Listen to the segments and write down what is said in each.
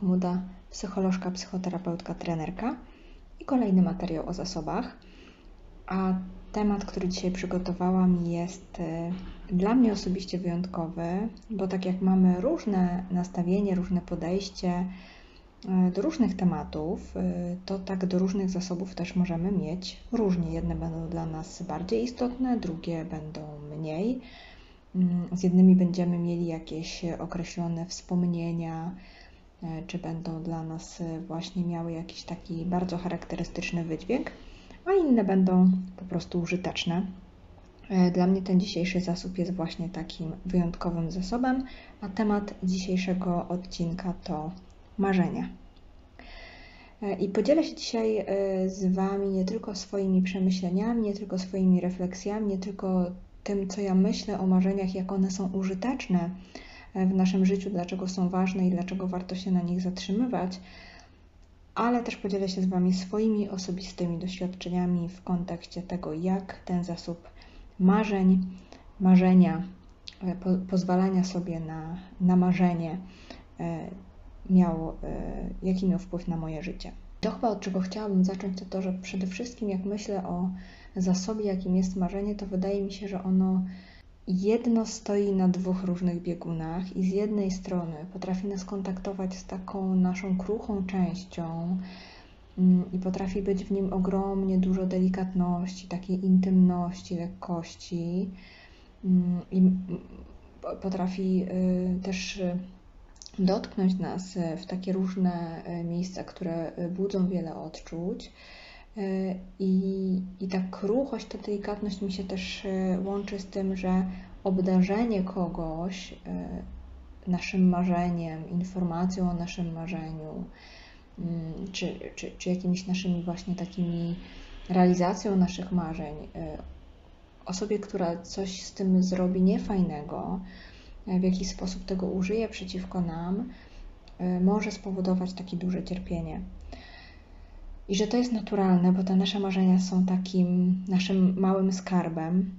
Komuda, psycholożka, psychoterapeutka, trenerka i kolejny materiał o zasobach. A temat, który dzisiaj przygotowałam, jest y, dla mnie osobiście wyjątkowy, bo tak jak mamy różne nastawienie, różne podejście y, do różnych tematów, y, to tak do różnych zasobów też możemy mieć różnie. Jedne będą dla nas bardziej istotne, drugie będą mniej Mm, z jednymi będziemy mieli jakieś określone wspomnienia, czy będą dla nas e, właśnie miały jakiś taki bardzo charakterystyczny wydźwięk, a inne będą po prostu użyteczne. E, dla mnie ten dzisiejszy zasób jest właśnie takim wyjątkowym zasobem, a temat dzisiejszego odcinka to marzenia. I podzielę się dzisiaj z Wami nie tylko swoimi przemyśleniami, nie tylko swoimi refleksjami, nie tylko tym, co ja myślę o marzeniach, jak one są użyteczne e, w naszym życiu, dlaczego są ważne i dlaczego warto się na nich zatrzymywać, ale też podzielę się z Wami swoimi osobistymi doświadczeniami w kontekście tego, jak ten zasób marzeń, marzenia, e, po, pozwalania sobie na, na marzenie e, miał, jaki miał wpływ na moje życie. To chyba od czego chciałabym zacząć, to to, że przede wszystkim jak myślę o zasobie, jakim jest marzenie, to wydaje mi się, że ono jedno stoi na dwóch różnych biegunach i z jednej strony potrafi nas kontaktować z taką naszą kruchą częścią mm, i potrafi być w nim ogromnie dużo delikatności, takiej intymności, lekkości mm, i potrafi y, też y, dotknąć nas w takie różne y, miejsca, które budzą wiele odczuć. E, I, I ta kruchość, ta delikatność mi się też e, łączy z tym, że obdarzenie kogoś e, naszym marzeniem, informacją o naszym marzeniu, mm, czy, czy, czy jakimiś naszymi właśnie takimi realizacją naszych marzeń, osobie, która coś z tym zrobi niefajnego, w jakiś sposób tego użyje przeciwko nam, może spowodować takie duże cierpienie. I że to jest naturalne, bo te nasze marzenia są takim naszym małym skarbem.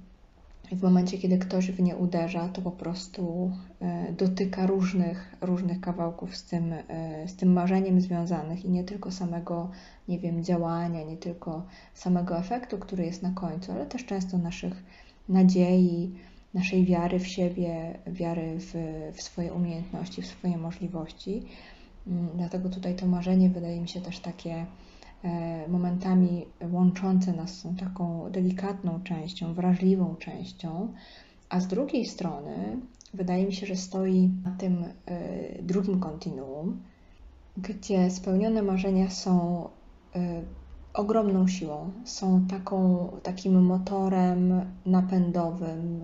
I w momencie, kiedy ktoś w nie uderza, to po prostu e, dotyka różnych, różnych kawałków z tym, e, z tym marzeniem związanych i nie tylko samego, nie wiem, działania, nie tylko samego efektu, który jest na końcu, ale też często naszych nadziei, naszej wiary w siebie, wiary w, w swoje umiejętności, w swoje możliwości. Mm, dlatego tutaj to marzenie wydaje mi się też takie momentami łączące nas są taką delikatną częścią, wrażliwą częścią, a z drugiej strony wydaje mi się, że stoi na tym e, drugim kontinuum, gdzie spełnione marzenia są e, ogromną siłą, są taką, takim motorem napędowym,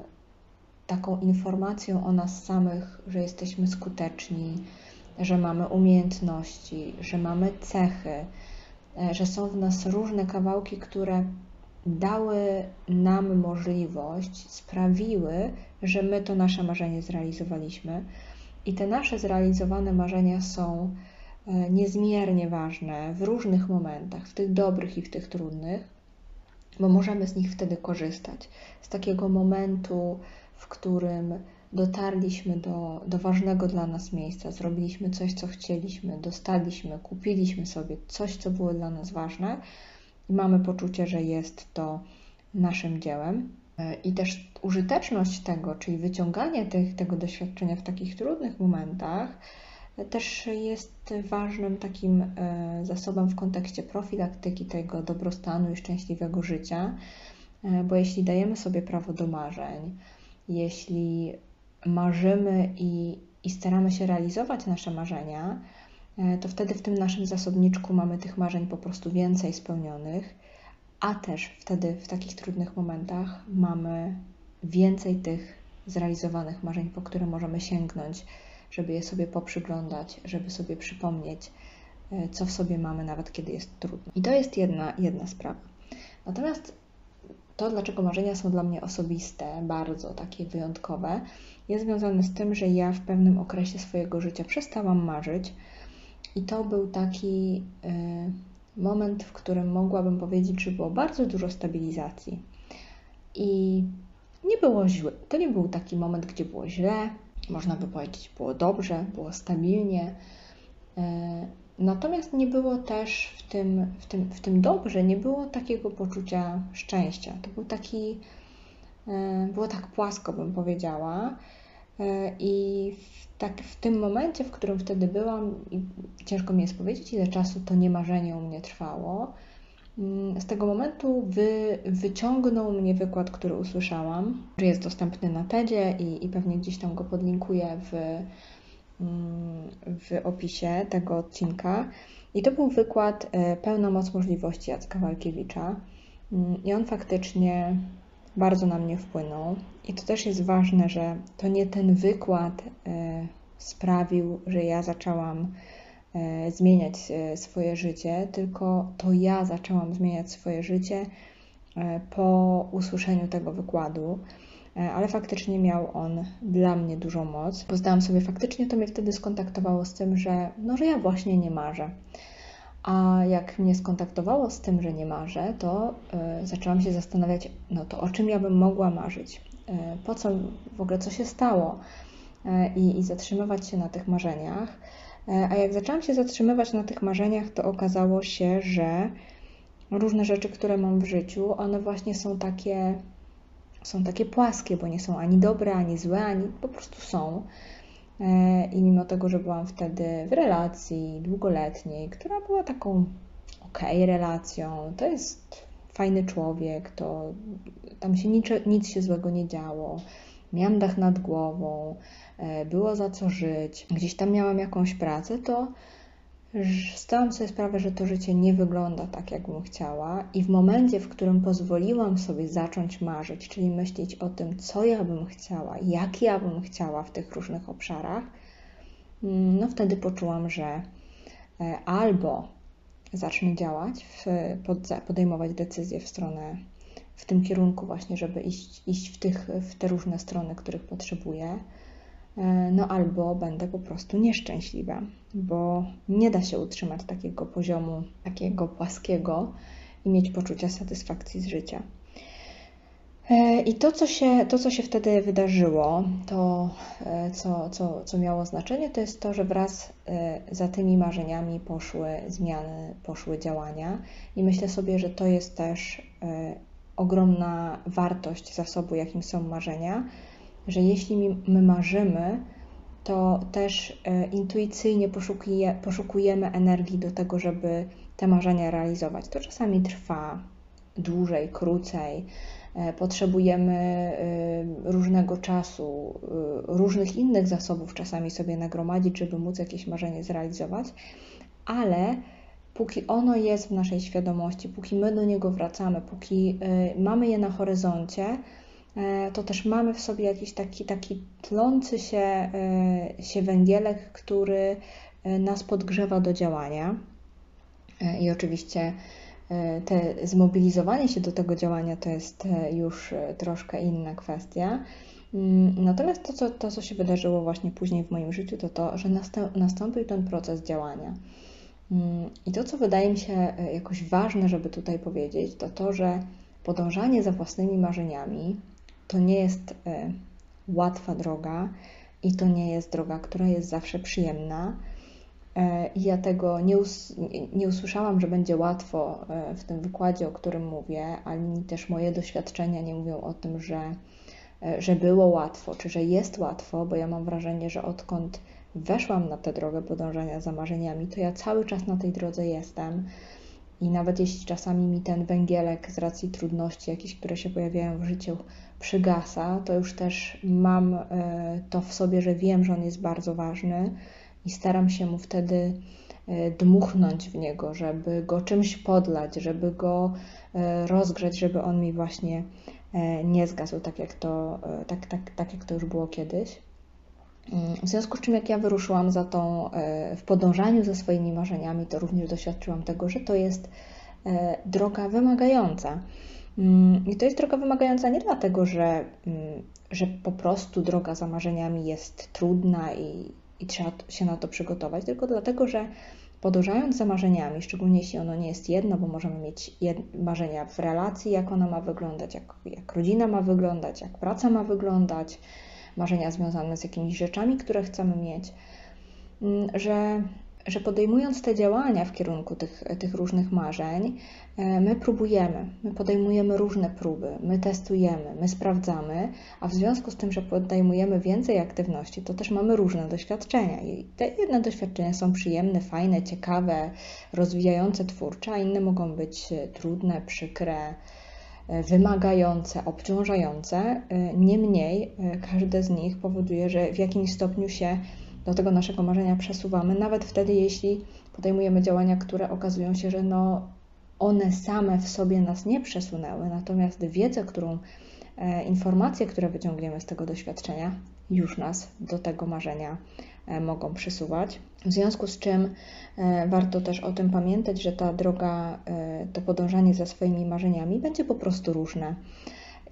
taką informacją o nas samych, że jesteśmy skuteczni, że mamy umiejętności, że mamy cechy, E, że są w nas różne kawałki, które dały nam możliwość, sprawiły, że my to nasze marzenie zrealizowaliśmy. I te nasze zrealizowane marzenia są e, niezmiernie ważne w różnych momentach, w tych dobrych i w tych trudnych, bo możemy z nich wtedy korzystać. Z takiego momentu, w którym dotarliśmy do, do ważnego dla nas miejsca, zrobiliśmy coś, co chcieliśmy, dostaliśmy, kupiliśmy sobie coś, co było dla nas ważne i mamy poczucie, że jest to naszym dziełem. I też użyteczność tego, czyli wyciąganie tych, tego doświadczenia w takich trudnych momentach, też jest ważnym takim e, zasobem w kontekście profilaktyki tego dobrostanu i szczęśliwego życia, e, bo jeśli dajemy sobie prawo do marzeń, jeśli marzymy i, i staramy się realizować nasze marzenia, e, to wtedy w tym naszym zasobniczku mamy tych marzeń po prostu więcej spełnionych, a też wtedy w takich trudnych momentach mamy więcej tych zrealizowanych marzeń, po które możemy sięgnąć, żeby je sobie poprzyglądać, żeby sobie przypomnieć, e, co w sobie mamy, nawet kiedy jest trudno. I to jest jedna, jedna sprawa. Natomiast to, dlaczego marzenia są dla mnie osobiste, bardzo takie wyjątkowe, jest związane z tym, że ja w pewnym okresie swojego życia przestałam marzyć i to był taki y, moment, w którym mogłabym powiedzieć, że było bardzo dużo stabilizacji. I nie było źle. To nie był taki moment, gdzie było źle, można by powiedzieć, było dobrze, było stabilnie. Natomiast nie było też w tym, w tym, w tym dobrze, nie było takiego poczucia szczęścia. To był taki, było tak płasko, bym powiedziała. I w, tak, w tym momencie, w którym wtedy byłam, ciężko mi jest powiedzieć, ile czasu to niemarzenie u mnie trwało, mm, z tego momentu wy, wyciągnął mnie wykład, który usłyszałam, że jest dostępny na TEDzie i, i pewnie gdzieś tam go podlinkuję w, mm, w opisie tego odcinka. I to był wykład e, Pełna moc możliwości Jacka Walkiewicza. Mm, I on faktycznie bardzo na mnie wpłynął. I to też jest ważne, że to nie ten wykład e, sprawił, że ja zaczęłam e, zmieniać e, swoje życie, tylko to ja zaczęłam zmieniać swoje życie po usłyszeniu tego wykładu. Ale faktycznie miał on dla mnie dużą moc. Poznałam sobie faktycznie, to mnie wtedy skontaktowało z tym, że, no, że ja właśnie nie marzę. A jak mnie skontaktowało z tym, że nie marzę, to y, zaczęłam się zastanawiać, no to o czym ja bym mogła marzyć? Y, po co w ogóle, co się stało? Y, I zatrzymywać się na tych marzeniach. A jak zaczęłam się zatrzymywać na tych marzeniach, to okazało się, że różne rzeczy, które mam w życiu, one właśnie są takie, są takie płaskie, bo nie są ani dobre, ani złe, ani po prostu są. E, I mimo tego, że byłam wtedy w relacji długoletniej, która była taką ok relacją, to jest fajny człowiek, to tam się nic, nic się złego nie działo. Miałam dach nad głową, e, było za co żyć, gdzieś tam miałam jakąś pracę, to zdałam sobie sprawę, że to życie nie wygląda tak, jakbym chciała, i w momencie, w którym pozwoliłam sobie zacząć marzyć, czyli myśleć o tym, co ja bym chciała, jak ja bym chciała w tych różnych obszarach, mm, no wtedy poczułam, że e, albo zacznę działać, w, podejmować decyzje w stronę, w tym kierunku, właśnie, żeby iść, iść w, tych, w te różne strony, których potrzebuję no albo będę po prostu nieszczęśliwa, bo nie da się utrzymać takiego poziomu, takiego płaskiego i mieć poczucia satysfakcji z życia. E, I to co, się, to, co się wtedy wydarzyło, to, e, co, co, co miało znaczenie, to jest to, że wraz za tymi marzeniami poszły zmiany, poszły działania, i myślę sobie, że to jest też ogromna wartość zasobu, jakim są marzenia, że jeśli my marzymy, to też e, intuicyjnie poszukuje, poszukujemy energii do tego, żeby te marzenia realizować. To czasami trwa dłużej, krócej. E, potrzebujemy e, różnego czasu, różnych innych zasobów czasami sobie nagromadzić, żeby móc jakieś marzenie zrealizować, ale póki ono jest w naszej świadomości, póki my do niego wracamy, póki mamy je na horyzoncie, to też mamy w sobie jakiś taki, taki tlący się, e, się węgielek, który e, nas podgrzewa do działania. I oczywiście te zmobilizowanie się do tego działania to jest już troszkę inna kwestia. Mm, natomiast to co, to, co się wydarzyło właśnie później w moim życiu, to to, że nastąpił ten proces działania. Mm, I to, co wydaje mi się jakoś ważne, żeby tutaj powiedzieć, to to, że podążanie za własnymi marzeniami, to nie jest e, łatwa droga i to nie jest droga, która jest zawsze przyjemna. E, ja tego nie, us nie usłyszałam, że będzie łatwo e, w tym wykładzie, o którym mówię, ani też moje doświadczenia nie mówią o tym, że, że było łatwo, czy że jest łatwo, bo ja mam wrażenie, że odkąd weszłam na tę drogę podążania za marzeniami, to ja cały czas na tej drodze jestem. I nawet jeśli czasami mi ten węgielek z racji trudności, jakieś, które się pojawiają w życiu, przygasa, to już też mam e, to w sobie, że wiem, że on jest bardzo ważny i staram się mu wtedy e, dmuchnąć w niego, żeby go czymś podlać, żeby go e, rozgrzać, żeby on mi właśnie nie zgasł, tak jak to, tak, tak, tak jak to już było kiedyś. W związku z czym, jak ja wyruszyłam za tą, w podążaniu za swoimi marzeniami, to również doświadczyłam tego, że to jest droga wymagająca. Mm, I to jest droga wymagająca nie dlatego, że, mm, że po prostu droga za marzeniami jest trudna i, i trzeba się na to przygotować, tylko dlatego, że podążając za marzeniami, szczególnie jeśli ono nie jest jedno, bo możemy mieć marzenia w relacji, jak ona ma wyglądać, jak, jak rodzina ma wyglądać, jak praca ma wyglądać, marzenia związane z jakimiś rzeczami, które chcemy mieć, mm, że że podejmując te działania w kierunku tych, tych różnych marzeń, e, my próbujemy, my podejmujemy różne próby, my testujemy, my sprawdzamy, a w związku z tym, że podejmujemy więcej aktywności, to też mamy różne doświadczenia. I te jedne doświadczenia są przyjemne, fajne, ciekawe, rozwijające twórcze, a inne mogą być e, trudne, przykre, wymagające, obciążające. Niemniej każde z nich powoduje, że w jakimś stopniu się do tego naszego marzenia przesuwamy, nawet wtedy, jeśli podejmujemy działania, które okazują się, że no, one same w sobie nas nie przesunęły, natomiast wiedzę, którą, e, informacje, które wyciągniemy z tego doświadczenia, już nas do tego marzenia e, mogą przesuwać. W związku z czym e, warto też o tym pamiętać, że ta droga, e, to podążanie za swoimi marzeniami będzie po prostu różne.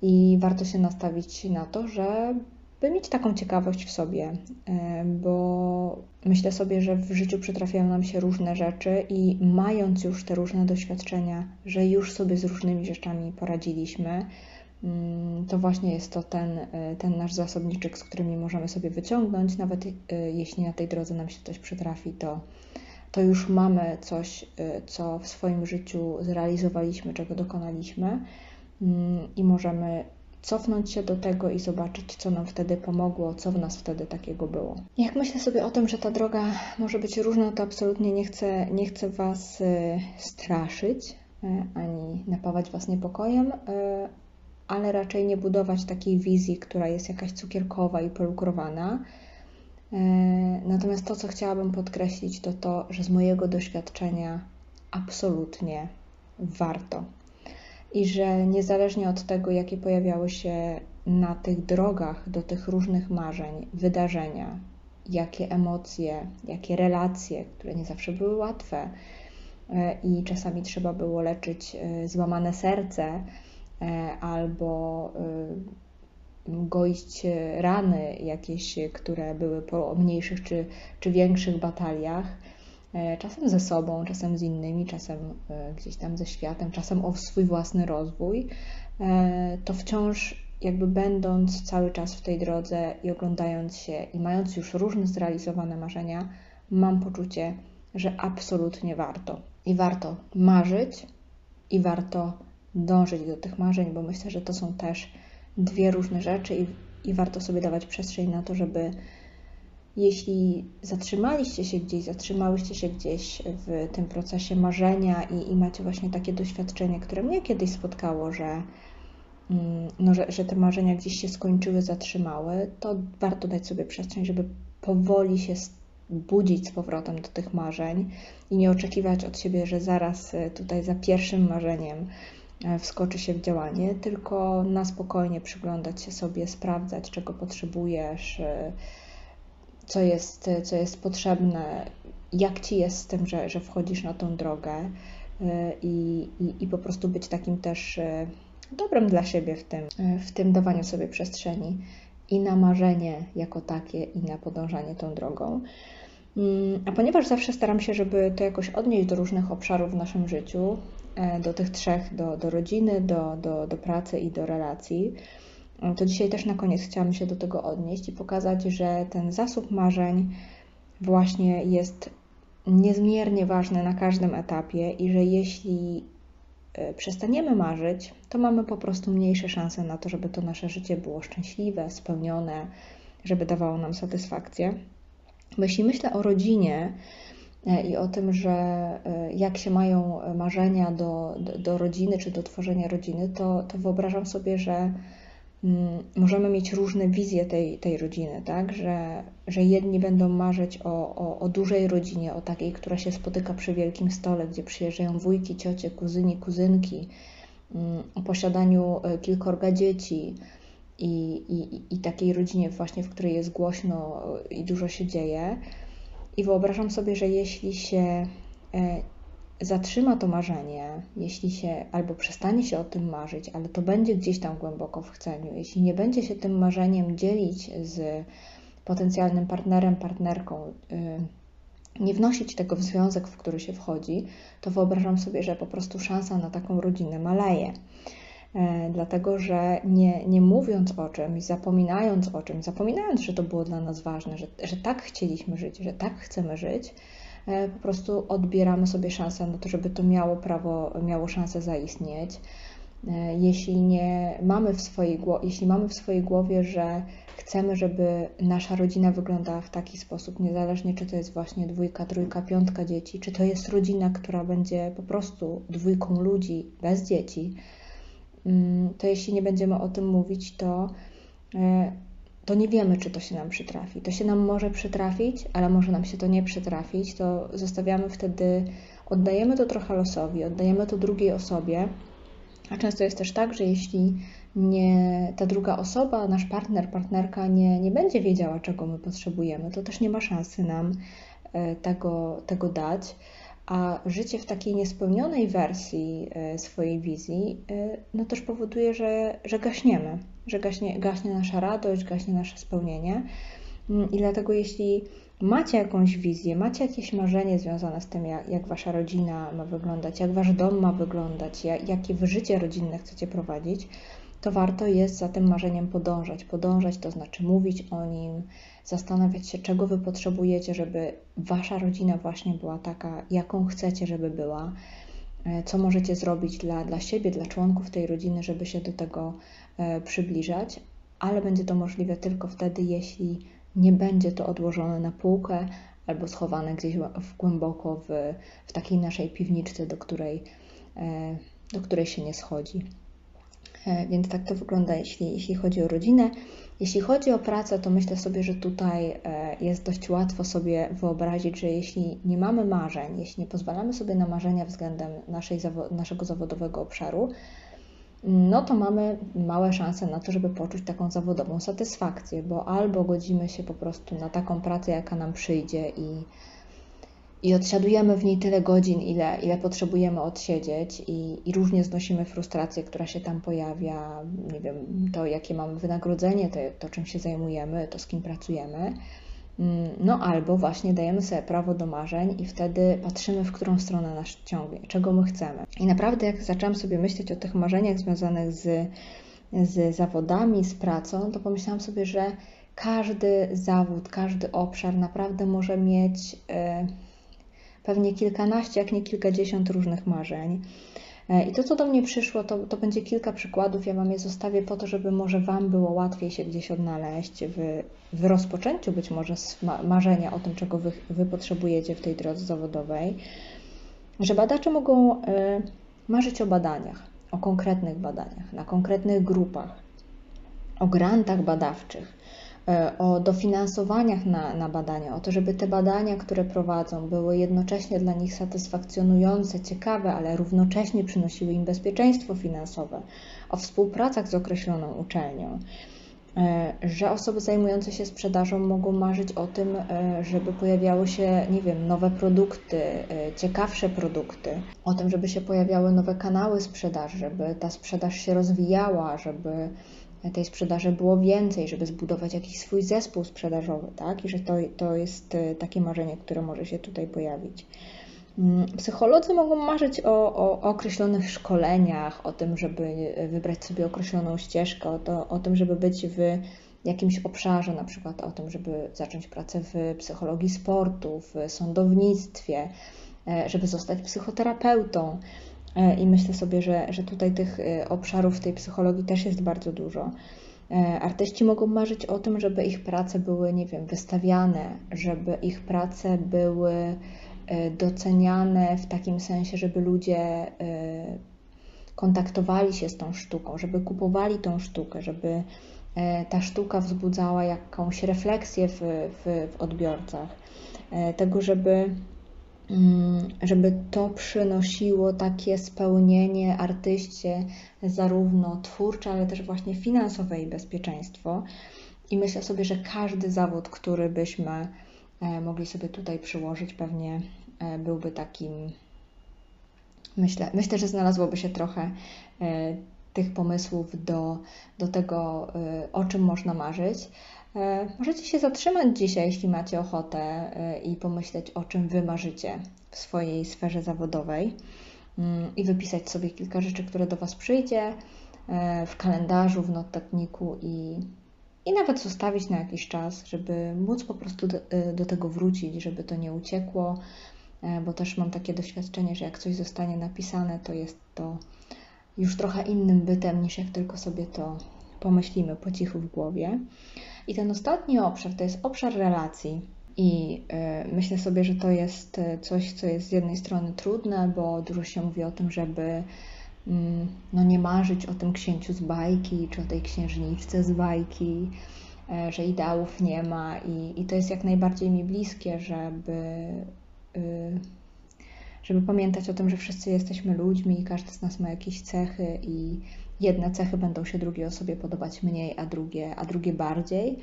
I warto się nastawić na to, że by mieć taką ciekawość w sobie, e, bo myślę sobie, że w życiu przytrafiają nam się różne rzeczy i mając już te różne doświadczenia, że już sobie z różnymi rzeczami poradziliśmy, to właśnie jest to ten, e, ten nasz zasobniczek, z którymi możemy sobie wyciągnąć, nawet e, jeśli na tej drodze nam się coś przytrafi, to, to już mamy coś, co w swoim życiu zrealizowaliśmy, czego dokonaliśmy mm, i możemy cofnąć się do tego i zobaczyć, co nam wtedy pomogło, co w nas wtedy takiego było. Jak myślę sobie o tym, że ta droga może być różna, to absolutnie nie chcę, nie chcę Was y, straszyć y, ani napawać Was niepokojem, y, ale raczej nie budować takiej wizji, która jest jakaś cukierkowa i polukrowana. Natomiast to, co chciałabym podkreślić, to to, że z mojego doświadczenia absolutnie warto i że niezależnie od tego, jakie pojawiały się na tych drogach do tych różnych marzeń, wydarzenia, jakie emocje, jakie relacje, które nie zawsze były łatwe e, i czasami trzeba było leczyć e, złamane serce e, albo goić rany jakieś, które były po mniejszych czy, czy większych bataliach E, czasem ze sobą, czasem z innymi, czasem e, gdzieś tam ze światem, czasem o swój własny rozwój, e, to wciąż jakby będąc cały czas w tej drodze i oglądając się i mając już różne zrealizowane marzenia, mam poczucie, że absolutnie warto. I warto marzyć, i warto dążyć do tych marzeń, bo myślę, że to są też dwie różne rzeczy i, i warto sobie dawać przestrzeń na to, żeby jeśli zatrzymaliście się gdzieś, zatrzymałyście się gdzieś w tym procesie marzenia i, i macie właśnie takie doświadczenie, które mnie kiedyś spotkało, że, mm, no, że, że te marzenia gdzieś się skończyły, zatrzymały, to warto dać sobie przestrzeń, żeby powoli się budzić z powrotem do tych marzeń i nie oczekiwać od siebie, że zaraz e, tutaj za pierwszym marzeniem wskoczy się w działanie, tylko na spokojnie przyglądać się sobie, sprawdzać, czego potrzebujesz e, co jest, co jest potrzebne, jak ci jest z tym, że, że wchodzisz na tą drogę i, i, i po prostu być takim też dobrem dla siebie w tym, w tym dawaniu sobie przestrzeni i na marzenie jako takie, i na podążanie tą drogą. Mm, a ponieważ zawsze staram się, żeby to jakoś odnieść do różnych obszarów w naszym życiu, e, do tych trzech, do, do rodziny, do, do, do pracy i do relacji, to dzisiaj też na koniec chciałam się do tego odnieść i pokazać, że ten zasób marzeń właśnie jest niezmiernie ważny na każdym etapie i że jeśli e, przestaniemy marzyć, to mamy po prostu mniejsze szanse na to, żeby to nasze życie było szczęśliwe, spełnione, żeby dawało nam satysfakcję. Bo jeśli myślę o rodzinie e, i o tym, że e, jak się mają marzenia do, do, do rodziny czy do tworzenia rodziny, to, to wyobrażam sobie, że Mm, możemy mieć różne wizje tej, tej rodziny, tak? Że, że jedni będą marzyć o, o, o dużej rodzinie, o takiej, która się spotyka przy wielkim stole, gdzie przyjeżdżają wujki, ciocie, kuzyni, kuzynki, mm, o posiadaniu e, kilkorga dzieci i, i, i takiej rodzinie właśnie, w której jest głośno i dużo się dzieje. I wyobrażam sobie, że jeśli się e, zatrzyma to marzenie, jeśli się albo przestanie się o tym marzyć, ale to będzie gdzieś tam głęboko w chceniu, jeśli nie będzie się tym marzeniem dzielić z potencjalnym partnerem, partnerką, y, nie wnosić tego w związek, w który się wchodzi, to wyobrażam sobie, że po prostu szansa na taką rodzinę maleje. Dlatego że nie, nie mówiąc o czymś, zapominając o czymś, zapominając, że to było dla nas ważne, że, że tak chcieliśmy żyć, że tak chcemy żyć, po prostu odbieramy sobie szansę na to, żeby to miało prawo, miało szansę zaistnieć. Jeśli nie mamy w swojej, jeśli mamy w swojej głowie, że chcemy, żeby nasza rodzina wyglądała w taki sposób, niezależnie czy to jest właśnie dwójka, trójka, piątka dzieci, czy to jest rodzina, która będzie po prostu dwójką ludzi bez dzieci, to jeśli nie będziemy o tym mówić, to, e, to nie wiemy, czy to się nam przytrafi. To się nam może przytrafić, ale może nam się to nie przytrafić, to zostawiamy wtedy, oddajemy to trochę losowi, oddajemy to drugiej osobie, a często jest też tak, że jeśli nie, ta druga osoba, nasz partner, partnerka nie, nie będzie wiedziała, czego my potrzebujemy, to też nie ma szansy nam e, tego, tego dać. A życie w takiej niespełnionej wersji e, swojej wizji e, no też powoduje, że, że gaśniemy, że gaśnie, gaśnie nasza radość, gaśnie nasze spełnienie. Mm, I dlatego, jeśli macie jakąś wizję, macie jakieś marzenie związane z tym, jak, jak wasza rodzina ma wyglądać, jak wasz dom ma wyglądać, jak, jakie wy życie rodzinne chcecie prowadzić, to warto jest za tym marzeniem podążać. Podążać to znaczy mówić o nim, zastanawiać się, czego wy potrzebujecie, żeby wasza rodzina właśnie była taka, jaką chcecie, żeby była, e, co możecie zrobić dla, dla siebie, dla członków tej rodziny, żeby się do tego e, przybliżać, ale będzie to możliwe tylko wtedy, jeśli nie będzie to odłożone na półkę albo schowane gdzieś w, głęboko w, w takiej naszej piwniczce, do której, e, do której się nie schodzi. E, więc tak to wygląda, jeśli, jeśli chodzi o rodzinę. Jeśli chodzi o pracę, to myślę sobie, że tutaj e, jest dość łatwo sobie wyobrazić, że jeśli nie mamy marzeń, jeśli nie pozwalamy sobie na marzenia względem naszej, naszego zawodowego obszaru, no to mamy małe szanse na to, żeby poczuć taką zawodową satysfakcję, bo albo godzimy się po prostu na taką pracę, jaka nam przyjdzie i i odsiadujemy w niej tyle godzin, ile, ile potrzebujemy odsiedzieć i, i różnie znosimy frustrację, która się tam pojawia, nie wiem, to jakie mamy wynagrodzenie, to, to czym się zajmujemy, to z kim pracujemy. Mm, no albo właśnie dajemy sobie prawo do marzeń i wtedy patrzymy, w którą stronę nas ciągnie, czego my chcemy. I naprawdę jak zaczęłam sobie myśleć o tych marzeniach związanych z, z zawodami, z pracą, to pomyślałam sobie, że każdy zawód, każdy obszar naprawdę może mieć... Yy, pewnie kilkanaście, jak nie kilkadziesiąt różnych marzeń. E, I to, co do mnie przyszło, to, to będzie kilka przykładów. Ja Wam je zostawię po to, żeby może Wam było łatwiej się gdzieś odnaleźć w, w rozpoczęciu być może marzenia o tym, czego wy, wy potrzebujecie w tej drodze zawodowej. Że badacze mogą y, marzyć o badaniach, o konkretnych badaniach, na konkretnych grupach, o grantach badawczych, E, o dofinansowaniach na, na badania, o to, żeby te badania, które prowadzą, były jednocześnie dla nich satysfakcjonujące, ciekawe, ale równocześnie przynosiły im bezpieczeństwo finansowe, o współpracach z określoną uczelnią. e, że osoby zajmujące się sprzedażą mogą marzyć o tym, e, żeby pojawiały się, nie wiem, nowe produkty, ciekawsze produkty, o tym, żeby się pojawiały nowe kanały sprzedaży, żeby ta sprzedaż się rozwijała, żeby tej sprzedaży było więcej, żeby zbudować jakiś swój zespół sprzedażowy, tak? I że to, to jest e, takie marzenie, które może się tutaj pojawić. Mm, psycholodzy mogą marzyć o, o, określonych szkoleniach, o tym, żeby wybrać sobie określoną ścieżkę, o, to, o tym, żeby być w jakimś obszarze, na przykład o tym, żeby zacząć pracę w psychologii sportu, w sądownictwie, e, żeby zostać psychoterapeutą. E, I myślę sobie, że, że tutaj tych e, obszarów w tej psychologii też jest bardzo dużo. E, artyści mogą marzyć o tym, żeby ich prace były, nie wiem, wystawiane, żeby ich prace były doceniane w takim sensie, żeby ludzie kontaktowali się z tą sztuką, żeby kupowali tą sztukę, żeby ta sztuka wzbudzała jakąś refleksję w, w, w odbiorcach, tego, żeby Mm, żeby to przynosiło takie spełnienie artyście, zarówno twórcze, ale też właśnie finansowe i bezpieczeństwo. I myślę sobie, że każdy zawód, który byśmy e, mogli sobie tutaj przyłożyć, pewnie e, byłby takim. Myślę, myślę że znalazłoby się trochę e, tych pomysłów do, do tego, o czym można marzyć. E, możecie się zatrzymać dzisiaj, jeśli macie ochotę e, i pomyśleć, o czym Wy marzycie w swojej sferze zawodowej mm, i wypisać sobie kilka rzeczy, które do Was przyjdzie. e, w kalendarzu, w notatniku i, i nawet zostawić na jakiś czas, żeby móc po prostu do, e, do tego wrócić, żeby to nie uciekło, e, bo też mam takie doświadczenie, że jak coś zostanie napisane, to jest to już trochę innym bytem niż jak tylko sobie to pomyślimy po cichu w głowie. I ten ostatni obszar to jest obszar relacji. I y, myślę sobie, że to jest coś, co jest z jednej strony trudne, bo dużo się mówi o tym, żeby Mm, no nie marzyć o tym księciu z bajki, czy o tej księżniczce z bajki, e, że ideałów nie ma i, i to jest jak najbardziej mi bliskie, żeby, żeby pamiętać o tym, że wszyscy jesteśmy ludźmi i każdy z nas ma jakieś cechy i jedne cechy będą się drugiej osobie podobać mniej, a drugie, a drugie bardziej.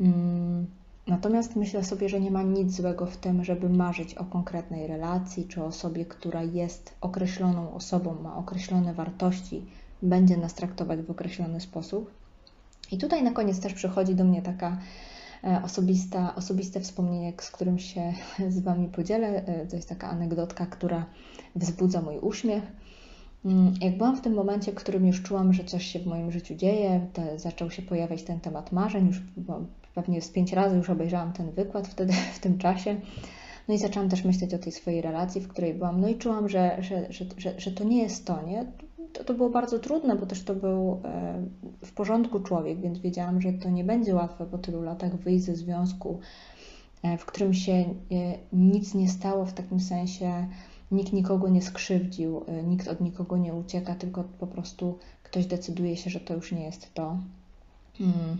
Mm, Natomiast myślę sobie, że nie ma nic złego w tym, żeby marzyć o konkretnej relacji czy osobie, która jest określoną osobą, ma określone wartości, będzie nas traktować w określony sposób. I tutaj na koniec też przychodzi do mnie taka osobista, osobiste wspomnienie, z którym się z Wami podzielę. E, to jest taka anegdotka, która wzbudza mój uśmiech. Mm, jak byłam w tym momencie, w którym już czułam, że coś się w moim życiu dzieje, zaczął się pojawiać ten temat marzeń, już pewnie z pięć razy już obejrzałam ten wykład wtedy, w tym czasie. No i zaczęłam też myśleć o tej swojej relacji, w której byłam. No i czułam, że, że, że, że to nie jest to, nie? To, to było bardzo trudne, bo też to był e, w porządku człowiek, więc wiedziałam, że to nie będzie łatwe po tylu latach wyjść ze związku, e, w którym się e, nic nie stało w takim sensie, nikt nikogo nie skrzywdził, nikt od nikogo nie ucieka, tylko po prostu ktoś decyduje się, że to już nie jest to. Hmm.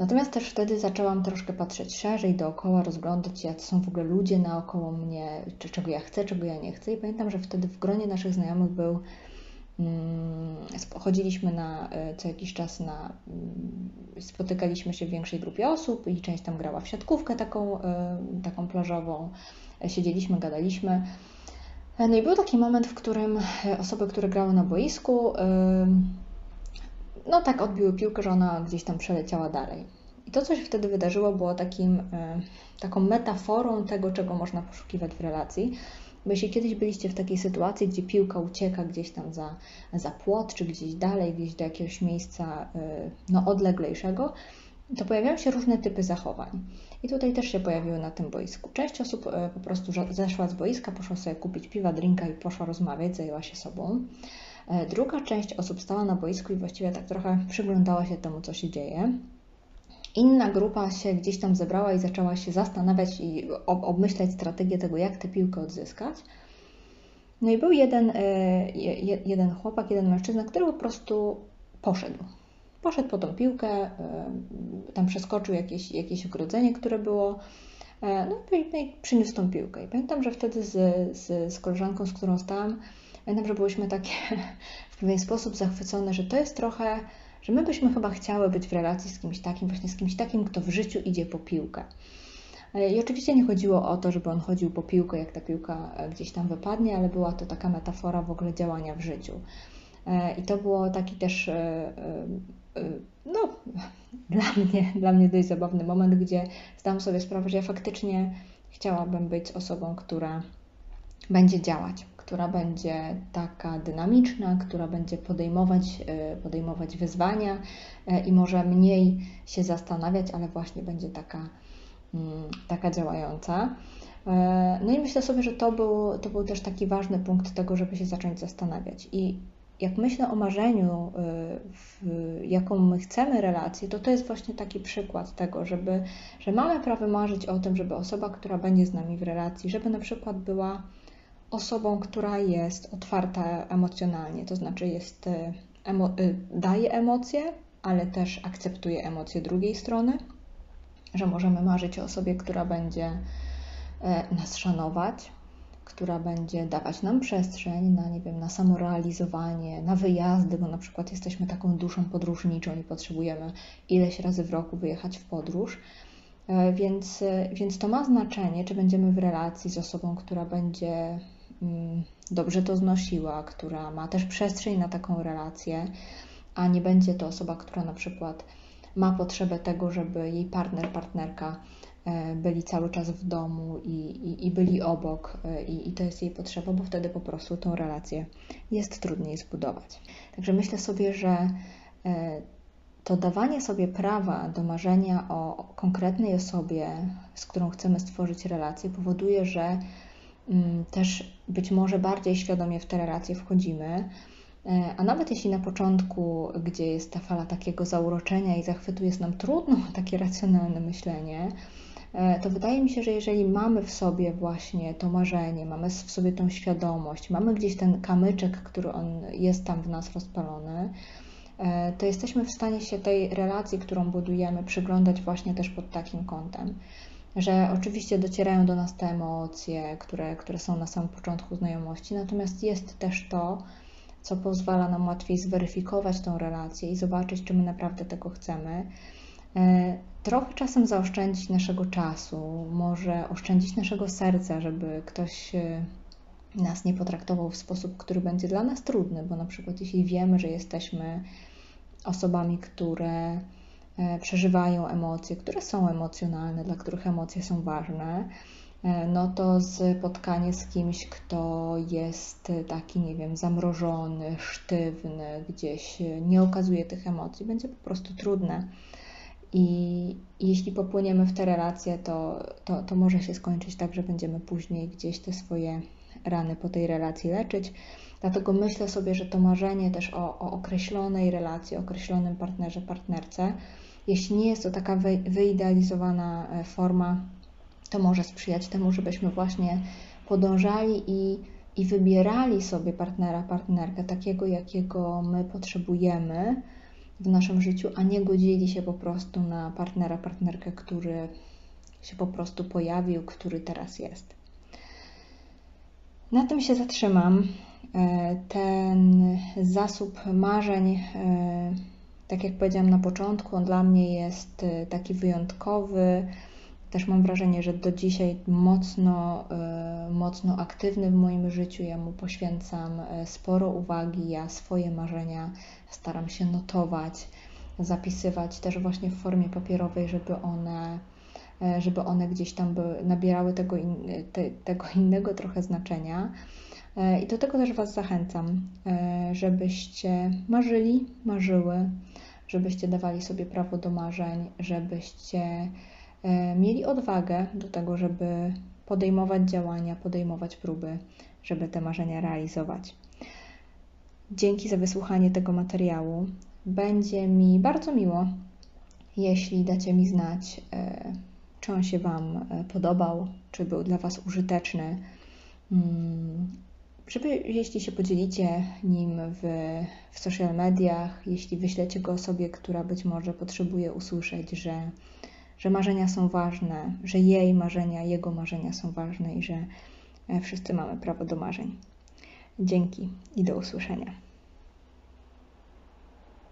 Natomiast też wtedy zaczęłam troszkę patrzeć szerzej dookoła, rozglądać jacy są w ogóle ludzie naokoło mnie, czy czego ja chcę, czego ja nie chcę. I pamiętam, że wtedy w gronie naszych znajomych był. Mm, chodziliśmy na e, co jakiś czas na. Mm, spotykaliśmy się w większej grupie osób i część tam grała w siatkówkę taką, e, taką plażową. Siedzieliśmy, gadaliśmy. E, no i był taki moment, w którym osoby, które grały na boisku, no tak odbiły piłkę, że ona gdzieś tam przeleciała dalej. I to, co się wtedy wydarzyło, było takim, e, taką metaforą tego, czego można poszukiwać w relacji. Bo jeśli kiedyś byliście w takiej sytuacji, gdzie piłka ucieka gdzieś tam za, za płot, czy gdzieś dalej, gdzieś do jakiegoś miejsca e, no, odleglejszego, to pojawiają się różne typy zachowań. I tutaj też się pojawiły na tym boisku. Część osób e, po prostu zeszła z boiska, poszła sobie kupić piwa, drinka i poszła rozmawiać, zajęła się sobą. E, druga część osób stała na boisku i właściwie tak trochę przyglądała się temu, co się dzieje. Inna grupa się gdzieś tam zebrała i zaczęła się zastanawiać i obmyślać strategię tego, jak tę piłkę odzyskać. No i był jeden, e, jeden chłopak, jeden mężczyzna, który po prostu poszedł. Poszedł po tą piłkę, e, tam przeskoczył jakieś, jakieś ogrodzenie, które było, no i przyniósł tą piłkę. I pamiętam, że wtedy z, z, z koleżanką, z którą stałam, Pamiętam, że byłyśmy takie w pewien sposób zachwycone, że to jest trochę, że my byśmy chyba chciały być w relacji z kimś takim, właśnie z kimś takim, kto w życiu idzie po piłkę. E, I oczywiście nie chodziło o to, żeby on chodził po piłkę, jak ta piłka e, gdzieś tam wypadnie, ale była to taka metafora w ogóle działania w życiu. E, I to było taki też, no, dla mnie, dla mnie dość zabawny moment, gdzie zdałam sobie sprawę, że ja faktycznie chciałabym być osobą, która będzie działać, która będzie taka dynamiczna, która będzie podejmować, e, podejmować wyzwania e, i może mniej się zastanawiać, ale właśnie będzie taka, mm, taka działająca. E, no i myślę sobie, że to był, to był też taki ważny punkt tego, żeby się zacząć zastanawiać. I jak myślę o marzeniu, jaką my chcemy relację, to to jest właśnie taki przykład tego, żeby, że mamy prawo marzyć o tym, żeby osoba, która będzie z nami w relacji, żeby na przykład była osobą, która jest otwarta emocjonalnie, to znaczy jest, e, emo, e, daje emocje, ale też akceptuje emocje drugiej strony, że możemy marzyć o osobie, która będzie e, nas szanować, która będzie dawać nam przestrzeń na, nie wiem, na samorealizowanie, na wyjazdy, bo na przykład jesteśmy taką duszą podróżniczą i potrzebujemy ileś razy w roku wyjechać w podróż. Więc, więc to ma znaczenie, czy będziemy w relacji z osobą, która będzie dobrze to znosiła, która ma też przestrzeń na taką relację, a nie będzie to osoba, która na przykład ma potrzebę tego, żeby jej partner, partnerka byli cały czas w domu i, i, i byli obok, i, i to jest jej potrzeba, bo wtedy po prostu tą relację jest trudniej zbudować. Także myślę sobie, że to dawanie sobie prawa do marzenia o konkretnej osobie, z którą chcemy stworzyć relację, powoduje, że mm, też być może bardziej świadomie w te relacje wchodzimy. E, a nawet jeśli na początku, gdzie jest ta fala takiego zauroczenia i zachwytu, jest nam trudno takie racjonalne myślenie, e, to wydaje mi się, że jeżeli mamy w sobie właśnie to marzenie, mamy w sobie tą świadomość, mamy gdzieś ten kamyczek, który on jest tam w nas rozpalony, E, to jesteśmy w stanie się tej relacji, którą budujemy, przyglądać właśnie też pod takim kątem. Że oczywiście docierają do nas te emocje, które, które są na samym początku znajomości, natomiast jest też to, co pozwala nam łatwiej zweryfikować tą relację i zobaczyć, czy my naprawdę tego chcemy. E, trochę czasem zaoszczędzić naszego czasu, może oszczędzić naszego serca, żeby ktoś e, nas nie potraktował w sposób, który będzie dla nas trudny, bo na przykład jeśli wiemy, że jesteśmy osobami, które przeżywają emocje, które są emocjonalne, dla których emocje są ważne, e, no to spotkanie z kimś, kto jest taki, nie wiem, zamrożony, sztywny, gdzieś nie okazuje tych emocji, będzie po prostu trudne. I, jeśli popłyniemy w te relacje, to, to, to może się skończyć tak, że będziemy później gdzieś te swoje rany po tej relacji leczyć. Dlatego myślę sobie, że to marzenie też o, o określonej relacji, określonym partnerze, partnerce, jeśli nie jest to taka wy, wyidealizowana e, forma, to może sprzyjać temu, żebyśmy właśnie podążali i, i wybierali sobie partnera, partnerkę takiego, jakiego my potrzebujemy w naszym życiu, a nie godzili się po prostu na partnera, partnerkę, który się po prostu pojawił, który teraz jest. Na tym się zatrzymam. E, ten zasób marzeń, e, tak jak powiedziałam na początku, on dla mnie jest e, taki wyjątkowy. Też mam wrażenie, że do dzisiaj mocno, mocno aktywny w moim życiu. Ja mu poświęcam sporo uwagi. Ja swoje marzenia staram się notować, zapisywać też właśnie w formie papierowej, żeby one żeby one gdzieś tam nabierały tego, in, te, tego innego trochę znaczenia. E, I do tego też Was zachęcam, e, żebyście marzyli, marzyły, żebyście dawali sobie prawo do marzeń, żebyście e, mieli odwagę do tego, żeby podejmować działania, podejmować próby, żeby te marzenia realizować. Dzięki za wysłuchanie tego materiału. Będzie mi bardzo miło, jeśli dacie mi znać, czy on się Wam podobał, czy był dla Was użyteczny. Żeby jeśli się podzielicie nim w, w social mediach, jeśli wyślecie go osobie, która być może potrzebuje usłyszeć, że, że marzenia są ważne, że jej marzenia, jego marzenia są ważne i że e, wszyscy mamy prawo do marzeń. Dzięki i do usłyszenia.